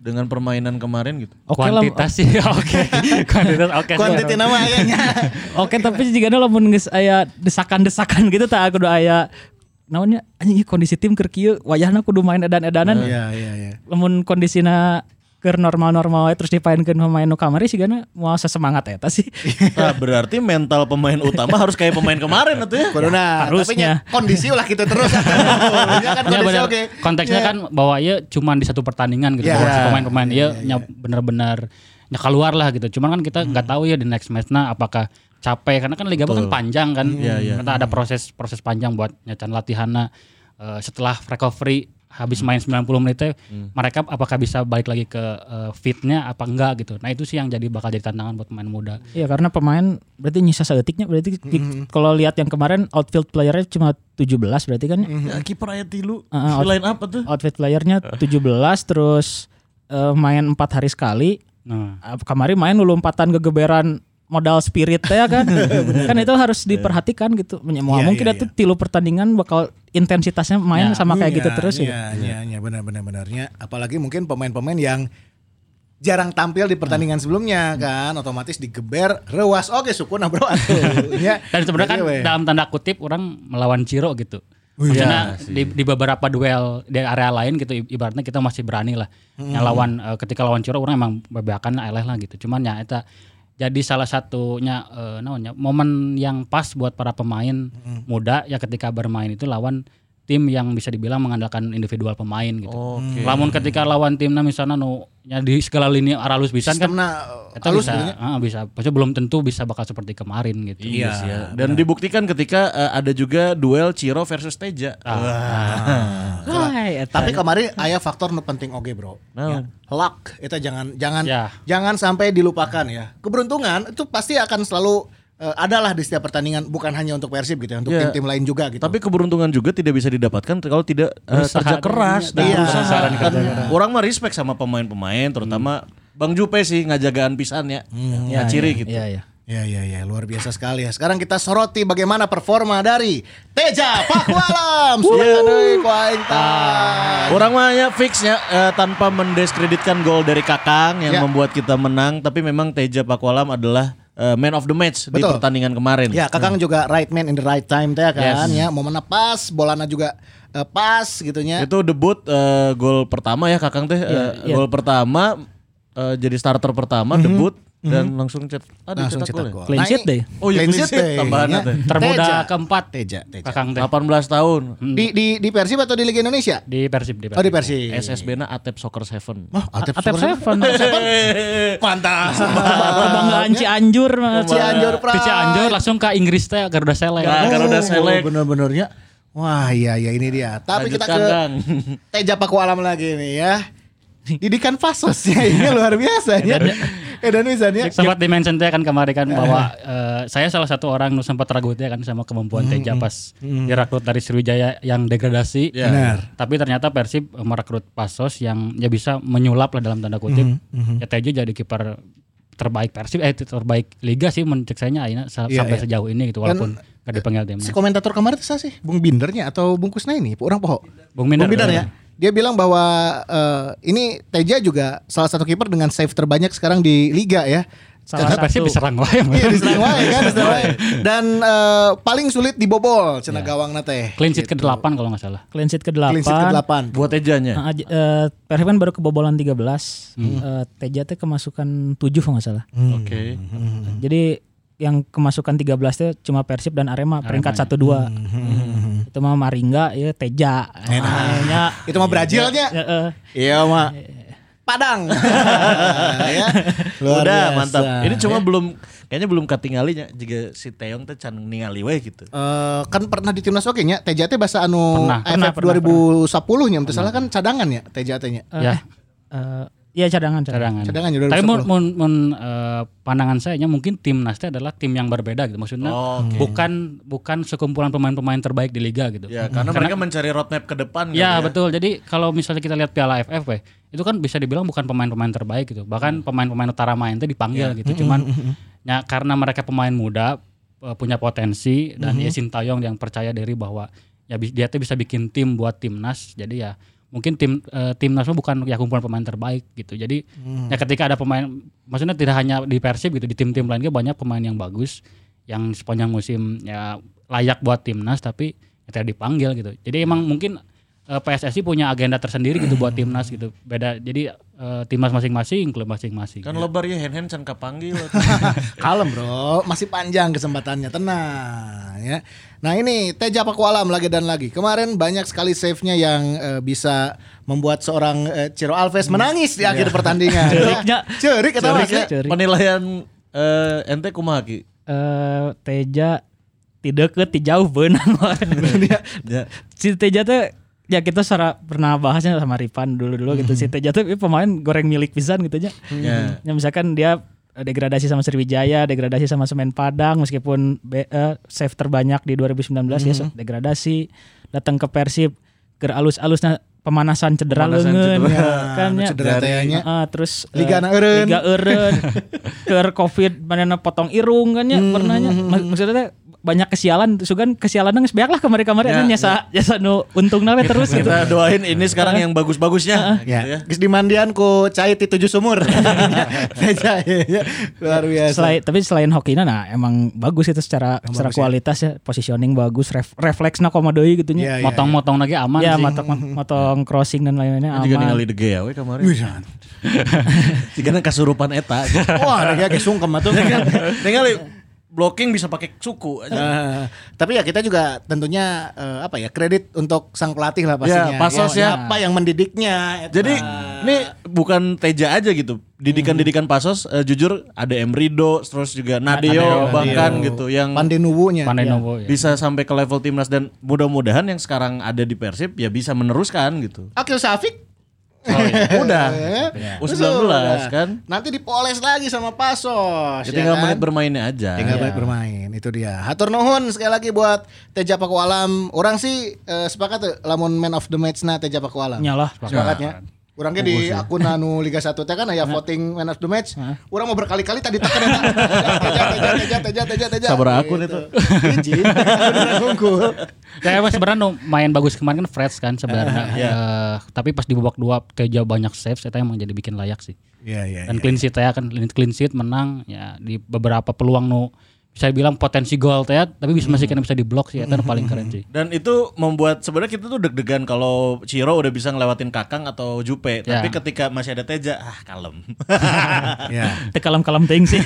Dengan permainan kemarin gitu. Oke lah, Kuantitas sih oke. Kuantitas oke. sih. Kuantiti nama ayahnya. Oke tapi jika lamun geus aya desakan-desakan gitu tak kudu aya naonnya anjing ieu kondisi tim keur kieu wayahna kudu main edan-edanan Iya iya iya. lamun kondisina keur normal-normal terus dipaenkeun pemain nu kamari sih gana moal sesemangat eta sih. Nah, berarti mental pemain utama harus kayak pemain kemarin itu ya. Corona. Harusnya. Tapi nya kondisi ulah gitu terus. ya kan Ya kondisi benar. oke. Konteksnya Ya. kan bahwa ya cuma di satu pertandingan gitu. Ya. Bahwa si pemain-pemain ya, nya benar-benar nya keluar lah gitu. Cuman kan kita nggak tahu ya di next match nah apakah capek karena kan liga kan panjang kan. Iya, iya. Kita ada proses proses panjang buat nyacan latihanna Eh, setelah recovery habis main 90 menit teh, mereka apakah bisa balik lagi ke eh, fitnya apa enggak gitu. Nah itu sih yang jadi bakal jadi tantangan buat pemain muda. Iya karena pemain berarti nyisa seetiknya berarti Mm-hmm. kalau lihat yang kemarin outfield playernya cuma 17 berarti kan Mm-hmm. Ya, kiper ayat tilu. Ah, ah, Selain apa tuh? outfield playernya 17 terus eh, main empat hari sekali Nah, Ah, kemarin main dulu empatan gegeberan modal spirit ya kan kan itu harus diperhatikan gitu mau Iya, mungkin iya, itu tilu pertandingan bakal intensitasnya main Ya. sama kayak gitu Iya, terus Iya, gitu. iya, iya, benar benar benarnya. Apalagi mungkin pemain-pemain yang jarang tampil di pertandingan sebelumnya kan, otomatis digeber rewas oke sukuna bro atuh. Ya. Dan sebenarnya kan weh. dalam tanda kutip orang melawan Ciro gitu. Oh, iya. Maksudnya di, di beberapa duel di area lain gitu ibaratnya kita masih berani lah. Hmm. Yang lawan eh, ketika lawan Ciro orang emang bebeakan eleh lah gitu. Cuman ya eta jadi salah satunya eh, namanya momen yang pas buat para pemain Hmm. muda ya ketika bermain itu lawan tim yang bisa dibilang mengandalkan individual pemain gitu. Oke. Lamun ketika lawan timnya misalnya nu nya di segala lini aralus bisa kan itu halus bisa sebenarnya. ah, bisa Maksudnya belum tentu bisa bakal seperti kemarin gitu. Iya sih ya. Dan dibuktikan ketika eh, ada juga duel Ciro versus Teja. Hai, eta. Tapi kemarin ayah faktor nu penting oke bro. Naon? Ya. Luck itu jangan jangan Ya. jangan sampai dilupakan ya. Keberuntungan itu pasti akan selalu eh, adalah di setiap pertandingan bukan hanya untuk Persib gitu ya, untuk Ya. tim-tim lain juga gitu. Tapi keberuntungan juga tidak bisa didapatkan kalau tidak Berusaha kerja keras dan Iya. kerja keras. orang mah respect sama pemain-pemain, terutama Bang Jupe sih ngajagaan pisan ya, Ya, ciri ya, gitu. Iya, iya. Ya ya ya luar biasa sekali ya. Sekarang kita soroti bagaimana performa dari Teja Pakualam. Sudah deui ku aing tah. Orang mah ya fixnya eh, tanpa mendiskreditkan gol dari Kakang yang Ya. membuat kita menang, tapi memang Teja Pakualam adalah eh, man of the match di Betul. pertandingan kemarin. Ya, Kakang juga right man in the right time teh kan Yes. ya. Momennya pas, bolana juga eh, pas gitu nya. Itu debut eh, gol pertama ya Kakang teh eh, iya. gol pertama eh, jadi starter pertama debut dan langsung cet ah, Langsung cetak gol ya? gol. Clean sheet deh. Oh iya, Clean sheet tambahan ya. Termuda Teja. keempat Teja, Teja. Kakang teh 18 tahun. Di di di Persib atau di Liga Indonesia? di Persib di Persib. Oh di Persib. SSB-na Atep Soccer Seven. Oh, Atep Atep Seven. Seven. Mantap. Kebanggaan Cianjur. Cianjur Pride. Cianjur langsung ke Inggris teh Garuda Select. Nah, Garuda Oh, Select. Bener-benernya. Wah iya iya ini dia. Tapi kita Lanjutkan, ke Kang. Teja Paku Alam lagi nih ya. Didikan Fasosnya ini luar biasa ya. Edan Wisan ya. Sempat di mention teh kan kemarin kan bahwa eh, saya salah satu orang nu sempat ragu teh kan sama kemampuan Teja pas direkrut dari Sriwijaya yang degradasi. Ya. Benar. Tapi ternyata Persib eh, merekrut Pasos yang ya bisa menyulap lah dalam tanda kutip. Ya Teja jadi kiper terbaik Persib eh terbaik liga sih mencek saya akhirnya sa- Iya, sampai iya. sejauh ini gitu walaupun gak dipanggil timnas. Si komentator kemarin itu siapa sih? Bung Bindernya atau Bung Kusna ini? Orang poho. Bung Minder. Bung Binder ya. Dia bilang bahwa eh, ini Teja juga salah satu kiper dengan save terbanyak sekarang di liga ya. Karena Salah Persib satu. diserang wae. Iya diserang wae kan, diserang wae. Dan eh, paling sulit dibobol cenah gawang teh. Clean sheet ke-8 kalau nggak salah. Clean sheet ke-8. Clean sheet ke-8. Buat Tejanya. Nah, aj- eh, Persib kan baru kebobolan 13. Eh, Teja teh kemasukan 7 kalau nggak salah. Oke. Jadi yang kemasukan 13 itu cuma Persib dan Arema, peringkat 1 2. Itu mah Maringga ya Teja. Makanya Itu mah Brazilnya. ya, eh, Iya mah. Padang. ya. Luar Udah biasa. mantap. Ini cuma belum kayaknya belum katinggalinya jika si Teong teh can ningali we gitu. Eh, kan pernah di timnas oke nya Teja teh bahasa anu Pernah, AFF pernah, 2010 nya salah kan cadangan ya Teja teh nya. eh, Ya. eh, Iya cadangan, cadangan. cadangan. Cadangan ya, Tapi mun, 2010. mun, mun, eh, pandangan saya nya mungkin timnasnya adalah tim yang berbeda gitu. Maksudnya Oh, oke. bukan bukan sekumpulan pemain-pemain terbaik di liga gitu. Ya, karena, mereka mencari roadmap ke depan Ya kali betul. Jadi kalau misalnya kita lihat Piala AFF, weh, itu kan bisa dibilang bukan pemain-pemain terbaik gitu. Bahkan pemain-pemain utara main itu dipanggil gitu. Cuman ya karena mereka pemain muda eh, punya potensi dan ya Sintayong yang percaya diri bahwa ya dia tuh bisa bikin tim buat timnas. Jadi ya mungkin tim eh, timnas bukan ya kumpulan pemain terbaik gitu. Jadi ya ketika ada pemain maksudnya tidak hanya di Persib gitu, di tim-tim lain juga banyak pemain yang bagus yang sepanjang musim ya layak buat timnas tapi ya tidak dipanggil gitu. Jadi emang mungkin eh, PSSI punya agenda tersendiri gitu buat timnas gitu. Beda jadi eh, timnas masing-masing, klub masing-masing. Kan lebar ya hand-hand can kapanggil. Kalem bro, masih panjang kesempatannya, tenang ya. Nah ini Teja Pakualam lagi dan lagi. Kemarin banyak sekali save-nya yang eh, bisa membuat seorang eh, Ciro Alves menangis di akhir pertandingan. Ceriknya. Cerik ya. Cerik. Penilaian eh, ente kumaha Ki? Eh, Teja tidak ke ti jauh benang. Ya. si Teja tuh ya kita secara pernah bahasnya sama Ripan dulu-dulu gitu. Si Teja tuh pemain goreng milik pisan gitu nya. Ya. Ya misalkan dia degradasi sama Sriwijaya, degradasi sama Semen Padang meskipun be- eh, save terbanyak di 2019 ya so- degradasi, datang ke Persib ke alus-alusnya pemanasan cedera Pemanasan leungeun cedera. kan ya. cedera tehnya. Heeh, terus eh, Liga na eureun. Liga eureun. Keur Covid manehna potong irung kan ya pernah nya. Mak- Maksudnya teh banyak kesialan sugan kesialan geus beak lah kemari-kamari Ya, anu nyasa nyasa nu untungna we terus gitu. Kita doain ini sekarang yang bagus-bagusnya. gitu Ya, geus dimandian ku cai ti tujuh sumur. Ya, ya. luar biasa. Selain tapi selain hokinya nah emang bagus itu secara secara kualitas ya positioning bagus ref, refleksna komodo gitu nya. Iya, iya. Motong-motong lagi aman Ya sih. motong motong crossing dan lain-lainnya Juga aman. ningali de ge we kemarin. Jika kasurupan eta. Wah, ada kayak sungkem atuh. ningali blocking bisa pakai suku aja. Eh, tapi ya kita juga tentunya eh, apa ya kredit untuk sang pelatih lah pastinya. Ya, Pasos ya. Apa yang mendidiknya? eta. Jadi ini bukan Teja aja gitu. Didikan-didikan Pasos eh, jujur ada Emrido terus juga Nadeo bahkan gitu yang Pandenuwunya. Pandai Novo ya. bisa sampai ke level timnas dan mudah-mudahan yang sekarang ada di Persib ya bisa meneruskan gitu. Akil Safik Udah. Ya. U19 Sudah. kan. Nanti dipoles lagi sama Pasos. Ya, tinggal kan? menit bermainnya aja. Tinggal menit bermain itu dia. Hatur nuhun sekali lagi buat Teja Pakualam. Orang sih eh, sepakat tuh lamun man of the match na Teja Pakualam. Nyalah. Sepakatnya. Orangnya di akun anu Liga 1 teh kan aya voting man of the match. Orang mau berkali-kali tadi tekan eta. Teja Teja Teja Teja Teja. Sabar akun Gitu. itu. Hiji. Unggul. Ya emang sebenarnya main bagus kemarin kan Freds kan sebenarnya. Eh, tapi pas di babak dua Teja banyak save, saya emang jadi bikin layak sih. Iya iya. Dan clean sheet ya kan clean sheet menang ya di beberapa peluang nu bisa bilang potensi gol teh tapi bisa masih kena bisa diblok sih itu nu paling keren sih. Dan itu membuat sebenarnya kita tuh deg-degan kalau Ciro udah bisa ngelewatin Kakang atau Jupe, Ya. tapi ketika masih ada Teja, ah kalem. Iya. Teu kalem-kalem teuing sih.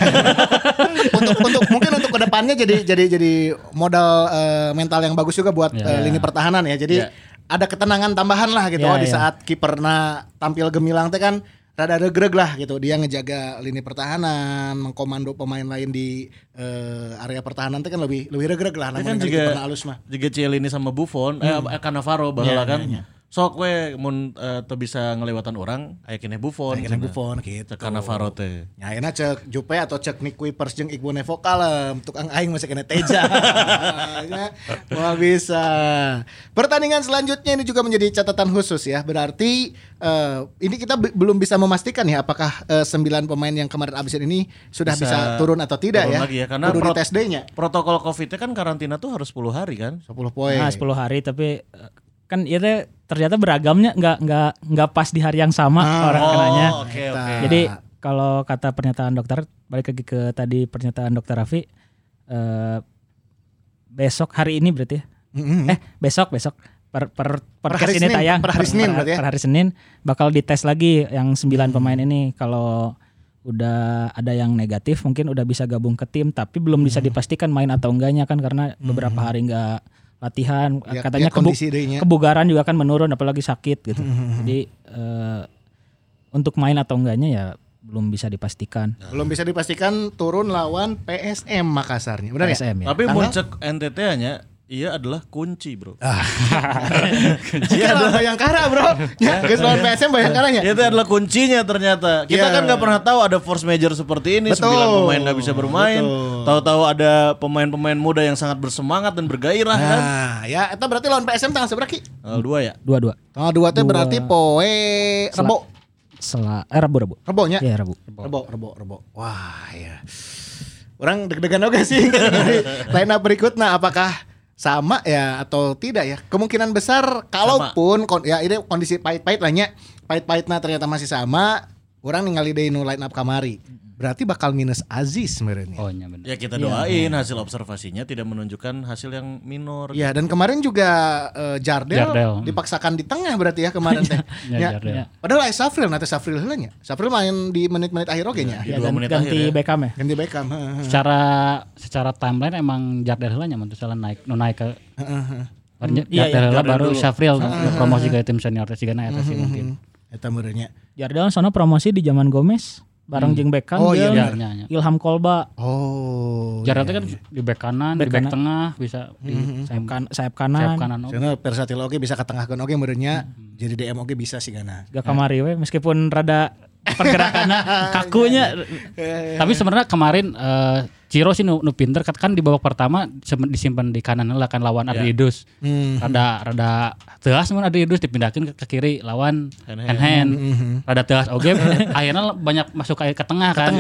untuk untuk mungkin untuk ke depannya jadi jadi jadi modal eh, mental yang bagus juga buat Ya. eh, lini pertahanan ya. Jadi Ya. ada ketenangan tambahan lah gitu oh, Ya, di ya. saat kiperna tampil gemilang teh kan rada regreg lah gitu. Dia ngejaga lini pertahanan, mengkomando pemain lain di eh, area pertahanan teh kan lebih lebih regreg lah Ini namun kan juga kiperna alus mah. juga Cielini sama Buffon, eh eh, Cannavaro baheula kan. Sok we mun eh, teu bisa ngelewatan orang, aya keneh Buffon. Kena cenah. Buffon gitu. Cek Cannavaro teh. Ya enak cek Jupe atau cek Nick Kuipers jeung Iqbal Nevo kalem tukang aing masih kena teja. ya, Wah bisa. Pertandingan selanjutnya ini juga menjadi catatan khusus ya. Berarti eh, ini kita be- belum bisa memastikan ya apakah eh, sembilan pemain yang kemarin abisin ini sudah bisa, Bisa turun atau tidak turun ya. lagi ya, karena Kudu pro- dites D-nya. Protokol Covid-nya kan karantina tuh harus 10 hari kan. 10 poin. Nah, 10 hari tapi eh, kan itu ternyata beragamnya nggak nggak nggak pas di hari yang sama orang kenanya. Oh, oke oke. Jadi kalau kata pernyataan dokter balik lagi ke tadi pernyataan dokter Raffi eh, besok hari ini berarti ya. Mm-mm. Eh besok besok per per per, Per hari ini Senin, tayang per hari Senin berarti ya? per hari Senin bakal dites lagi yang sembilan pemain ini kalau udah ada yang negatif mungkin udah bisa gabung ke tim tapi belum bisa dipastikan main atau enggaknya kan karena beberapa hari enggak latihan Lihat- katanya lihat kondisi kebu- deh-nya. kebugaran juga kan menurun apalagi sakit gitu jadi eh, untuk main atau enggaknya ya belum bisa dipastikan Belum bisa dipastikan turun lawan PSM Makassarnya. Benar ya? PSM ya Tapi Tanggal? mun cek NTT hanya Ia adalah kunci, Bro. Iya lawan Bayangkara bro. Ya, geus lawan PSM Bayangkaranya. Itu adalah kuncinya ternyata. Kita Iya. kan nggak pernah tahu ada force major seperti ini. Betul. Sembilan pemain nggak bisa bermain. Tahu-tahu ada pemain-pemain muda yang sangat bersemangat dan bergairah kan. Nah, ya itu berarti lawan PSM tanggal seberapa Ki? Tanggal dua ya. Dua-dua. Tanggal 2 teh berarti poe Rebo. Sela eh Rabu Rabu. Rebonya? Iya Rabu. Rebo, Rebo, Rebo. Wah, ya. Orang deg-degan oke sih. Up berikutnya apakah sama ya atau tidak ya? Kemungkinan besar kalaupun kon- ya ini kondisi pahit-pahit lah nya. Pahit-pahitnya ternyata masih sama, orang ningali deui nu line up kamari. Berarti bakal minus Aziz sebenarnya. Oh iya benar. Ya kita doain hasil observasinya tidak menunjukkan hasil yang minor. Ya dan kemarin juga eh, Jardel, Jardel. dipaksakan di tengah berarti ya kemarin teh. Ya, Ya. Padahal Ais Safril nanti Safril heula nya. Safril main di menit-menit akhir oke nya. Di Ya, dua gan- menit ganti akhir ya. Beckham ya. Ganti Beckham. heeh. Secara secara timeline emang Jardel heula nya mun salah naik nu naik ke Jardel Iya, iya, baru. Syafril nu promosi ke tim senior teh sigana eta sih mungkin. Eta meureunnya. Jardel sono promosi di zaman Gomez bareng jeung Beckham Oh, iya, benar. Iya, iya. Ilham Kolba Oh. Jardel teh kan di back kanan, di Back back kanan. tengah bisa di sayap, kan, sayap sayap kanan. kanan. oke. Karena versatil oke bisa ketengahkan oke meureunnya jadi DM oke bisa sih gana. Gak kamari we meskipun rada pergerakannya kakunya. Tapi sebenarnya kemarin eh, Ciro sih nu, nu pinter. Kan- kan di babak pertama disimpan di kanan lah kan lawan Adrius. Hmm. Rada rada teas mun Adrius dipindahkan ke, ke kiri lawan Hand hand hand. Rada teas oke akhirnya banyak masuk ke, ke tengah kan.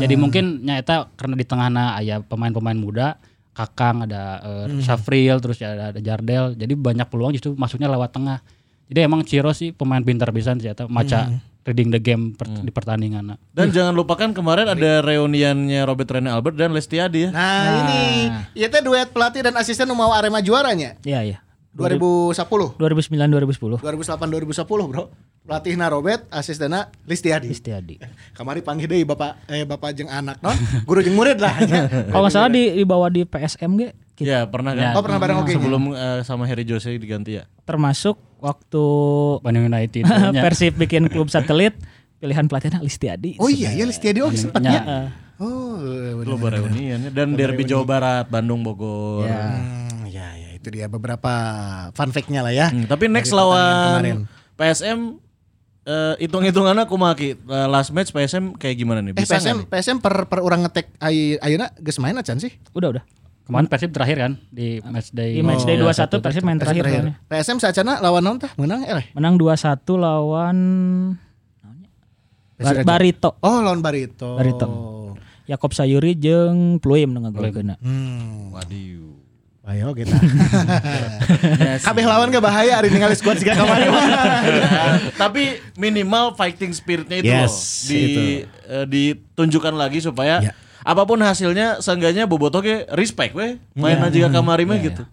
Jadi mungkin nyata karena di tengahna aya pemain-pemain muda. Kakang ada eh, Syafril terus ya ada, ada Jardel. Jadi banyak peluang justru masuknya lewat tengah. Jadi emang Ciro sih pemain pintar bisa sih atau maca reading the game per- di pertandingan. Dan jangan lupakan kemarin ada reuniannya Robert Rene Albert dan Lestiadi ya. Nah, ini ieu teh duet pelatih dan asisten mau Arema juaranya. Iya iya 2010, 2009 2010 2008 2010, Bro. Pelatihna Robert, asistenna Listiadi. Istiadi. Kamari panggil deui Bapak eh Bapak jeung anak non, guru jeung murid lah. Kalau nggak salah di dibawa di PSMG Ya pernah kan? Oh, pernah bareng oke. Sebelum eh, sama Harry Jose diganti ya. termasuk waktu Bandung United. Persib bikin klub satelit pilihan pelatihnya Listiadi. Oh iya, iya Listiadi oke sempatnya. Ya, Oh, bener. Lo reuniannya dan derby Jawa Barat, Bandung, Bogor. ya. Hmm, ya ya itu dia beberapa fun fact-nya lah ya. Hmm, tapi next Dari lawan PSM eh, hitung-hitungannya kumaha Eh, last match PSM kayak gimana nih? Eh Bisa PSM nggak nih? PSM per per orang ngetek ay, ayeuna geus main acan sih. Udah udah. Kemarin Persib terakhir kan di matchday. Di matchday Oh, 21 Persib main terakhir. lawannya. PSM saacana lawan naon tah? Menang eh. Menang 2-1 lawan Bar-. Barito. Oh lawan Barito. Barito. Yakob Sayuri jeung Pluim nu ngagolkeunna. Hmm. Waduh. Ayo kita. Kabeh lawan gak bahaya hari ningali squad siga kamari mah. Tapi minimal fighting spiritnya itu Yes, loh di itu. eh, ditunjukkan lagi supaya Ya. Apa pun hasilnya seenggaknya bobotoh ge respect weh main aja ke kamari mah gitu.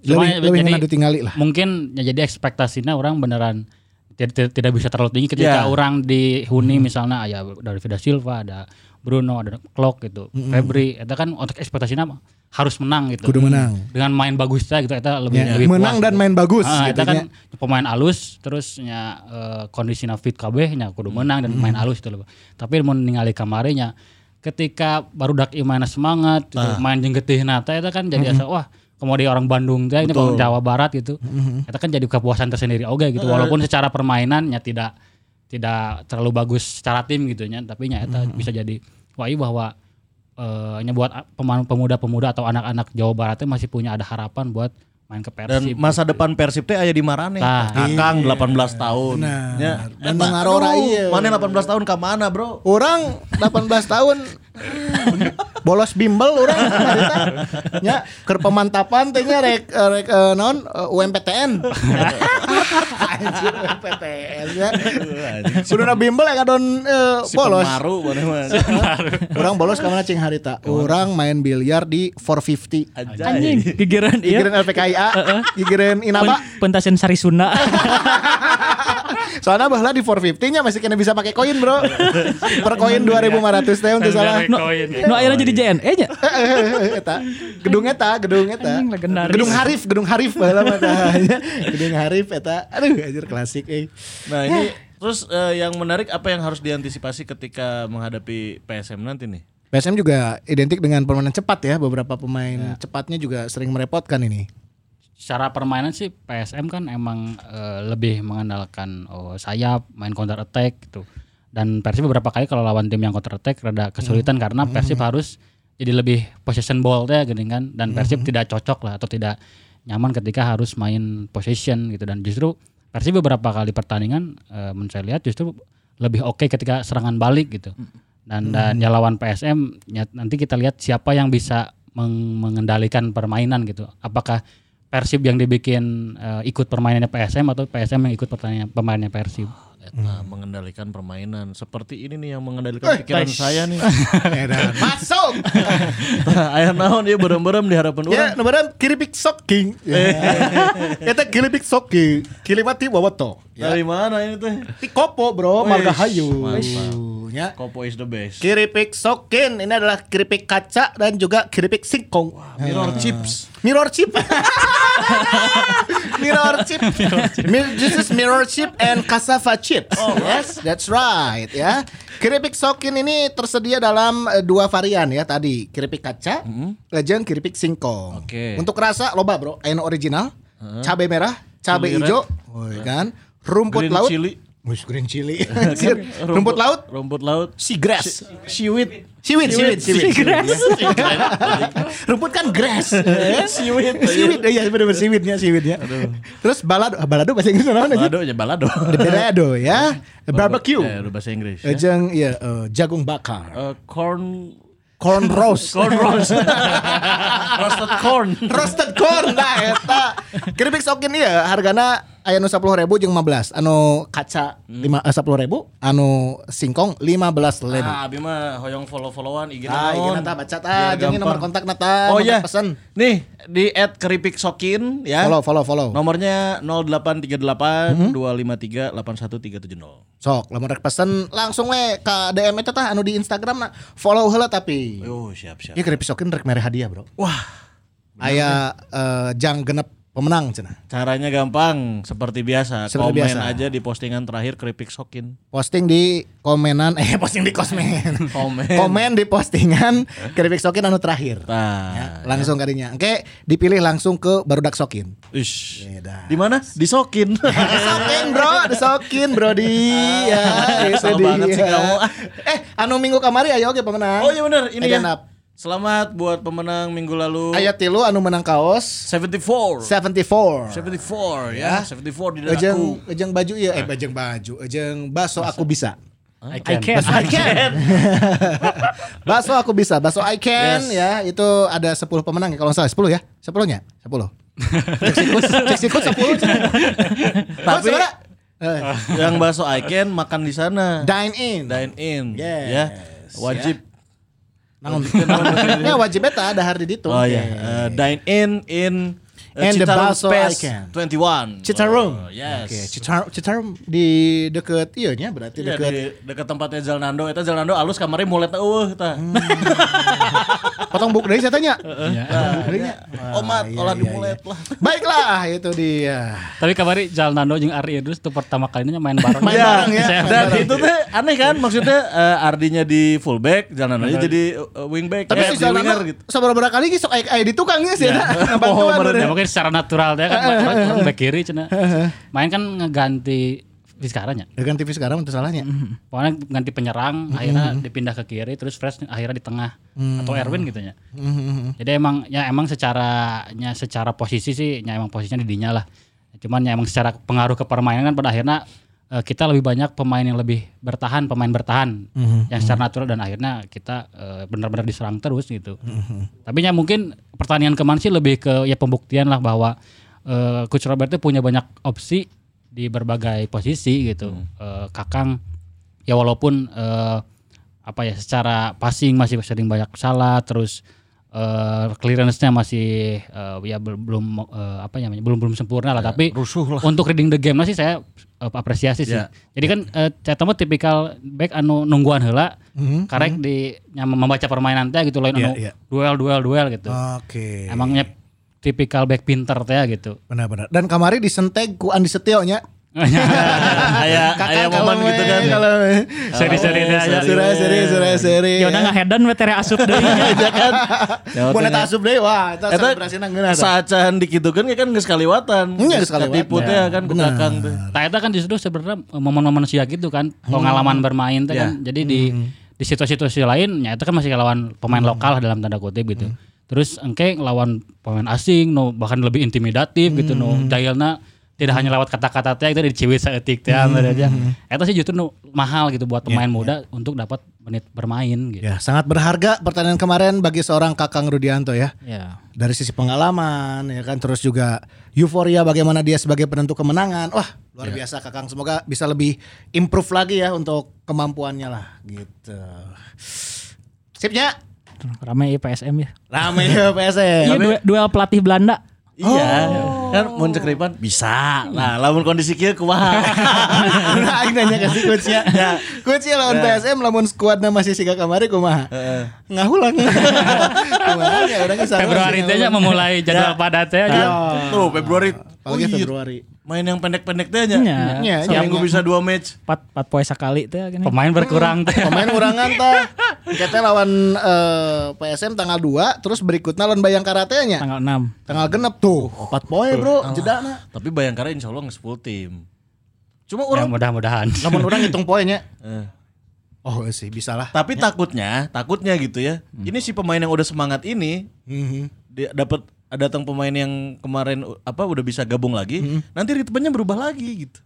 Cuma lebih lebih jadi- ngadu tinggali lah. Mungkin ya jadi ekspektasinya orang beneran tidak, tidak, tidak bisa terlalu tinggi ketika Ya. orang dihuni misalnya ya dari Vida Silva ada Bruno ada Klok gitu Febri itu kan untuk ekspektasinya mah harus menang gitu Kudu menang. dengan main bagusnya gitu itu lebih, Ya, lebih menang puas, dan gitu. main bagus Ah, gitu itu kan pemain alus terusnya eh, kondisinya fit kabeh nya kudu menang dan main alus itu loh. Tapi mau ningali kamarnya ketika baru dak main semangat gitu, main jeung getih nata itu kan jadi asa wah kemudian orang Bandung teh ini orang Jawa Barat gitu. Itu kan jadi kepuasan tersendiri oke gitu. Walaupun secara permainannya tidak tidak terlalu bagus secara tim gitu nya tapi nya eta bisa jadi wah bahwa nya buat pemuda-pemuda atau anak-anak Jawa Barat teh masih punya ada harapan buat main ke Dan Persib. masa depan Persib teh aya di Marane. Tah. Kakang 18 tahun. Ya. Dan mengarora iya. Mana 18 tahun ke mana, Bro? Orang 18 tahun bolos bimbel orang nya keur pemantapan teh nya rek rek eh, naon eh, UMPTN Anjir, UMPTN ya kuduna bimbel ya kadon eh, Si bolos Pemaru mana mah. orang bolos ka mana cing harita orang main biliar di 450 Anjing, gigiran iya. gigiran LPKIA gigiran Inaba. Pen- Pentasen Sarisuna. soalnya bahlah di 450 nya masih kena bisa pakai koin bro. Per koin 2500 teh untuk salah. Nu nu ayeuna jadi JNE nya. eta. Gedung eta gedung eta. Gedung Harif gedung Harif tah. gedung Harif eta. Aduh anjir klasik eh. Nah, ini terus eh, yang menarik apa yang harus diantisipasi ketika menghadapi PSM nanti nih? PSM juga identik dengan permainan cepat ya. Beberapa pemain cepatnya juga sering merepotkan ini. Secara permainan sih PSM kan emang eh, lebih mengandalkan oh, sayap, main counter attack gitu. Dan Persib beberapa kali kalau lawan tim yang counter attack rada kesulitan karena Persib harus jadi lebih possession ball ya gini kan. Dan Persib tidak cocok lah atau tidak nyaman ketika harus main possession gitu. Dan justru Persib beberapa kali pertandingan eh, menurut saya lihat justru lebih oke ketika serangan balik gitu. Dan dan ya lawan PSM ya, nanti kita lihat siapa yang bisa meng- mengendalikan permainan gitu. Apakah Persib yang dibikin eh, ikut permainannya PSM atau PSM yang ikut pertandingan pemainnya Persib. Eta mengendalikan permainan. Seperti ini nih yang mengendalikan pikiran saya nih. Masuk. Ayah naon dia berem-berem diharapkan ya, orang. nomornya kiripik soking. Eta kiripik soking. Kilimati wawoto. Ya. Dari mana ini teh? Ti kopo bro, Wih, margahayu. mantap. Ya. Kopo is the best. Keripik sokin ini adalah keripik kaca dan juga keripik singkong. Mirror chips. Mirror chip. mirror chip. Mi- This is mirror chip and cassava chips. Oh, yes, that's right ya. Keripik sokin ini tersedia dalam eh, dua varian ya tadi, keripik kaca, lejeng keripik singkong. Oke. Untuk rasa loba bro, eno original, cabai merah, cabai hijau, Woi, kan, rumput Green laut, chili. Wih, green chili, rumput laut, Rumput laut. seagrass. Siwit. Siwit, siwit, siwit. Seagrass. Rumput kan grass. Siwit. siwit, iya benar-benar siwitnya, siwitnya. Terus balado, ah, balado bahasa Inggris namanya? Balado aja balado. Balado ya, barbecue. Eh, udah bahasa Inggris. ya. Ejeng, iya, eh, jagung bakar, Eh, corn corn roast, corn roast. Roasted corn. roasted corn nah eta. Keripik sokin iya hargana aya nu 10.000 jeung 15. Anu kaca lima eh, 10.000, anu singkong 15.000. Ah, abi mah hoyong follow-followan IG Ah, naon. nata baca Biar ta, jeung gampang. nomor kontak nata, Oh iya. pesan. Nih di @keripiksokin ya. Follow, follow, follow. Nomornya 0838 Mhm. 253 81370. Sok, lamun rek pesen langsung we ka DM eta tah anu di Instagram na follow heula tapi. Oh, siap siap. Ya keripik sokin rek mere hadiah, Bro. Wah, Aya eh, jang genep pemenang cenah. caranya gampang seperti biasa. Seperti Komen biasa. aja di postingan terakhir keripik sokin. Posting di komenan eh posting di kosmen. Komen. Komen di postingan keripik sokin anu terakhir. Nah, Ya, langsung kadinya. Oke, dipilih langsung ke barudak sokin. Ish. Di mana? Di sokin. Disokin bro, disokin bro di ya, itu kamu. Eh, anu minggu kamari ayo oke pemenang. oh iya benar, ini ya. Edan up. Selamat buat pemenang minggu lalu. Aya tilu anu menang kaos 74. 74. 74 ya, 74 di dadaku. Ejeng, ejeng baju iya, eh ejeng baju, ejeng baso aku bisa. I I can. can. I can. baso aku bisa, baso I can Yes. ya. Itu ada 10 pemenang ya kalau salah 10 ya? 10 nya? 10. Cek sikut, cek sikut 10. Tapi- Yang bakso Icon makan di sana. dine in. Dine in. Yes. Ya. Wajib. Naon? Ya wajib eta ada hari di ditu. Oh ya, eh, dine in in uh, And the Citarum bakso Space Icon. 21. Citarum. Oh, yes. Oke, Citarum, Citarum di deket iya nya berarti Iya, deket di dekat tempatnya Zalnando, eta Zalnando alus kamarnya mulet eueuh eta. Hmm. potong buk dari saya tanya. Ya. Omat iya, olah di iya, mulet lah. Baiklah, itu dia. Tapi kamari Jalnando jeung Ari Idrus tuh pertama kalinya main bareng. Main bareng ya. Dan itu teh aneh kan maksudnya eh, Ardinya di fullback, Zalnando jadi uh, wingback, Tapi eh, si Jalnano gitu. seberapa kali gitu sok aya di tukangnya sih ya. Oh, Bantuan Ya mungkin secara natural dia kan orang, orang back kiri cenah. Main kan ngeganti Vizcaranya. Dengan TV sekarang untuk salahnya. Pokoknya ganti penyerang, akhirnya dipindah ke kiri, terus Fresh akhirnya di tengah atau Erwin gitu ya. Jadi emang ya emang secara nya secara posisi sih ya emang posisinya di dinya lah. Cuman ya emang secara pengaruh ke permainan kan pada akhirnya eh, kita lebih banyak pemain yang lebih bertahan, pemain bertahan yang secara natural dan akhirnya kita eh, benar-benar diserang terus gitu. Tapi ya mungkin pertandingan kemarin sih lebih ke ya pembuktian lah bahwa eh, Coach Robert itu punya banyak opsi di berbagai posisi gitu. Eh, Kakang ya walaupun eh, apa ya secara passing masih sering banyak salah terus eh clearance-nya masih eh, ya bel- belum eh, apa namanya belum belum sempurna lah tapi rusuh lah. untuk reading the game sih saya eh, apresiasi sih. Ya. Jadi kan eh saya tipikal back anu nungguan heula karek di yang membaca permainan teh gitu lain Iya, anu iya. duel duel duel gitu. Oke. Emangnya tipikal back pinter teh gitu. Benar-benar. Dan kamari disentek ku Andi Setio nya. Kayak kayak momen gitu kan. Kalau Seri-seri dah ya. seri seri seri seri. Ya udah ngahedan we tere asup deui nya. kan. Mun eta asup deui wah eta Eta selebrasina ngeunah. saat can dikitukan kan geus kaliwatan. Iya, geus kaliwatan. Katipu teh kan ku kakang teh. Nah itu kan justru sebenarnya momen-momen sia gitu kan pengalaman bermain tuh kan. Jadi di di situasi-situasi lain ya itu kan masih lawan pemain lokal lah dalam tanda kutip gitu. Terus engke lawan pemain asing no bahkan lebih intimidatif gitu no. Dayalna tidak hanya lewat kata-kata teh itu diciwit saeutik teh aja. Eta sih justru no, mahal gitu buat pemain muda untuk dapat menit bermain gitu. Ya, sangat berharga pertandingan kemarin bagi seorang Kakang Rudianto ya. Ya. Dari sisi pengalaman ya kan terus juga euforia bagaimana dia sebagai penentu kemenangan. Wah, luar biasa Kakang. Semoga bisa lebih improve lagi ya untuk kemampuannya lah gitu. Sipnya Rame ieu PSM ya. rame ya PSM. Iya duel, duel pelatih Belanda. Iya, kan mun cekripan bisa. Nah, lamun kondisi kieu kumaha? Nah, aing nanya ke si coachnya. Coachnya lawan PSM lamun skuadna masih siga kamari kumaha? Ngahulang. Kumaha ya sama. Februari teh memulai jadwal padat teh gitu. Tuh Februari. Apalagi Oh, iya. Februari. Main yang pendek-pendek teh nya. Nya. Nya, Seminggu nya. bisa dua match. 4 4 poe sakali teh gini. Pemain berkurang teh. Pemain urangan tah. Kita lawan eh, PSM tanggal 2 terus berikutnya lawan Bayangkara teh nya. Tanggal 6. Tanggal genep tuh. 4 poin, Bro. Jedana. Tapi Bayangkara insya Allah nge full tim. Cuma Ya orang mudah-mudahan. Lamun orang hitung poinnya. Eh. Oh sih bisa lah. tapi takutnya, takutnya gitu ya. Ini si pemain yang udah semangat ini Mhm. dia dapat datang pemain yang kemarin uh, apa udah bisa gabung lagi, nanti ritmenya berubah lagi gitu.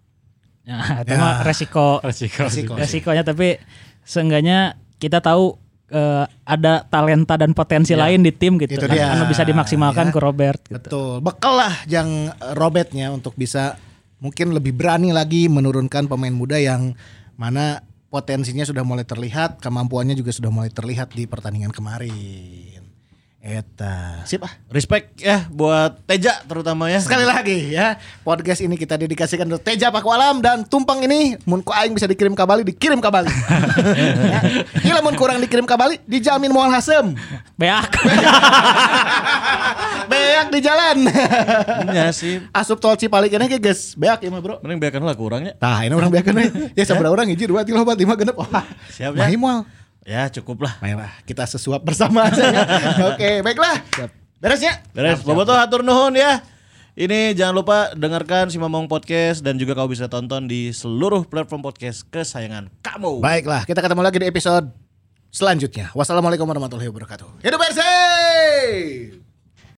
Ya, itu mah resiko Resiko. Resiko. resikonya tapi seenggaknya kita tahu eh, ada talenta dan potensi lain di tim gitu Itu kan dia. anu bisa dimaksimalkan Ya. ke Robert gitu. Betul. Bekal lah yang Robertnya untuk bisa mungkin lebih berani lagi menurunkan pemain muda yang mana potensinya sudah mulai terlihat, kemampuannya juga sudah mulai terlihat di pertandingan kemarin. Eta. Sip ah. Respect ya buat Teja terutama ya. Sekali lagi ya, podcast ini kita dedikasikan untuk Teja Paku Alam dan tumpang ini mun ku aing bisa dikirim ke Bali, dikirim ke Bali. ya. Gila mun kurang dikirim ke Bali, dijamin moal hasem. Beak. Beak di jalan. Iya sih. Asup tol Cipali kene ge geus beak ieu mah, Bro. Mending biarkan lah kurangnya. Tah, ini orang beakeun we. Ya sabaraha orang hiji dua tilu empat lima genep. Wah. Siap, ya. Ya cukup lah. Baiklah, kita sesuap bersama aja ya. Oke, baiklah. Beresnya? Beres. Bobotoh atur nuhun ya. Ini jangan lupa dengarkan si Mamong Podcast dan juga kau bisa tonton di seluruh platform podcast kesayangan kamu. Baiklah, kita ketemu lagi di episode selanjutnya. Wassalamualaikum warahmatullahi wabarakatuh. Hidup bersih!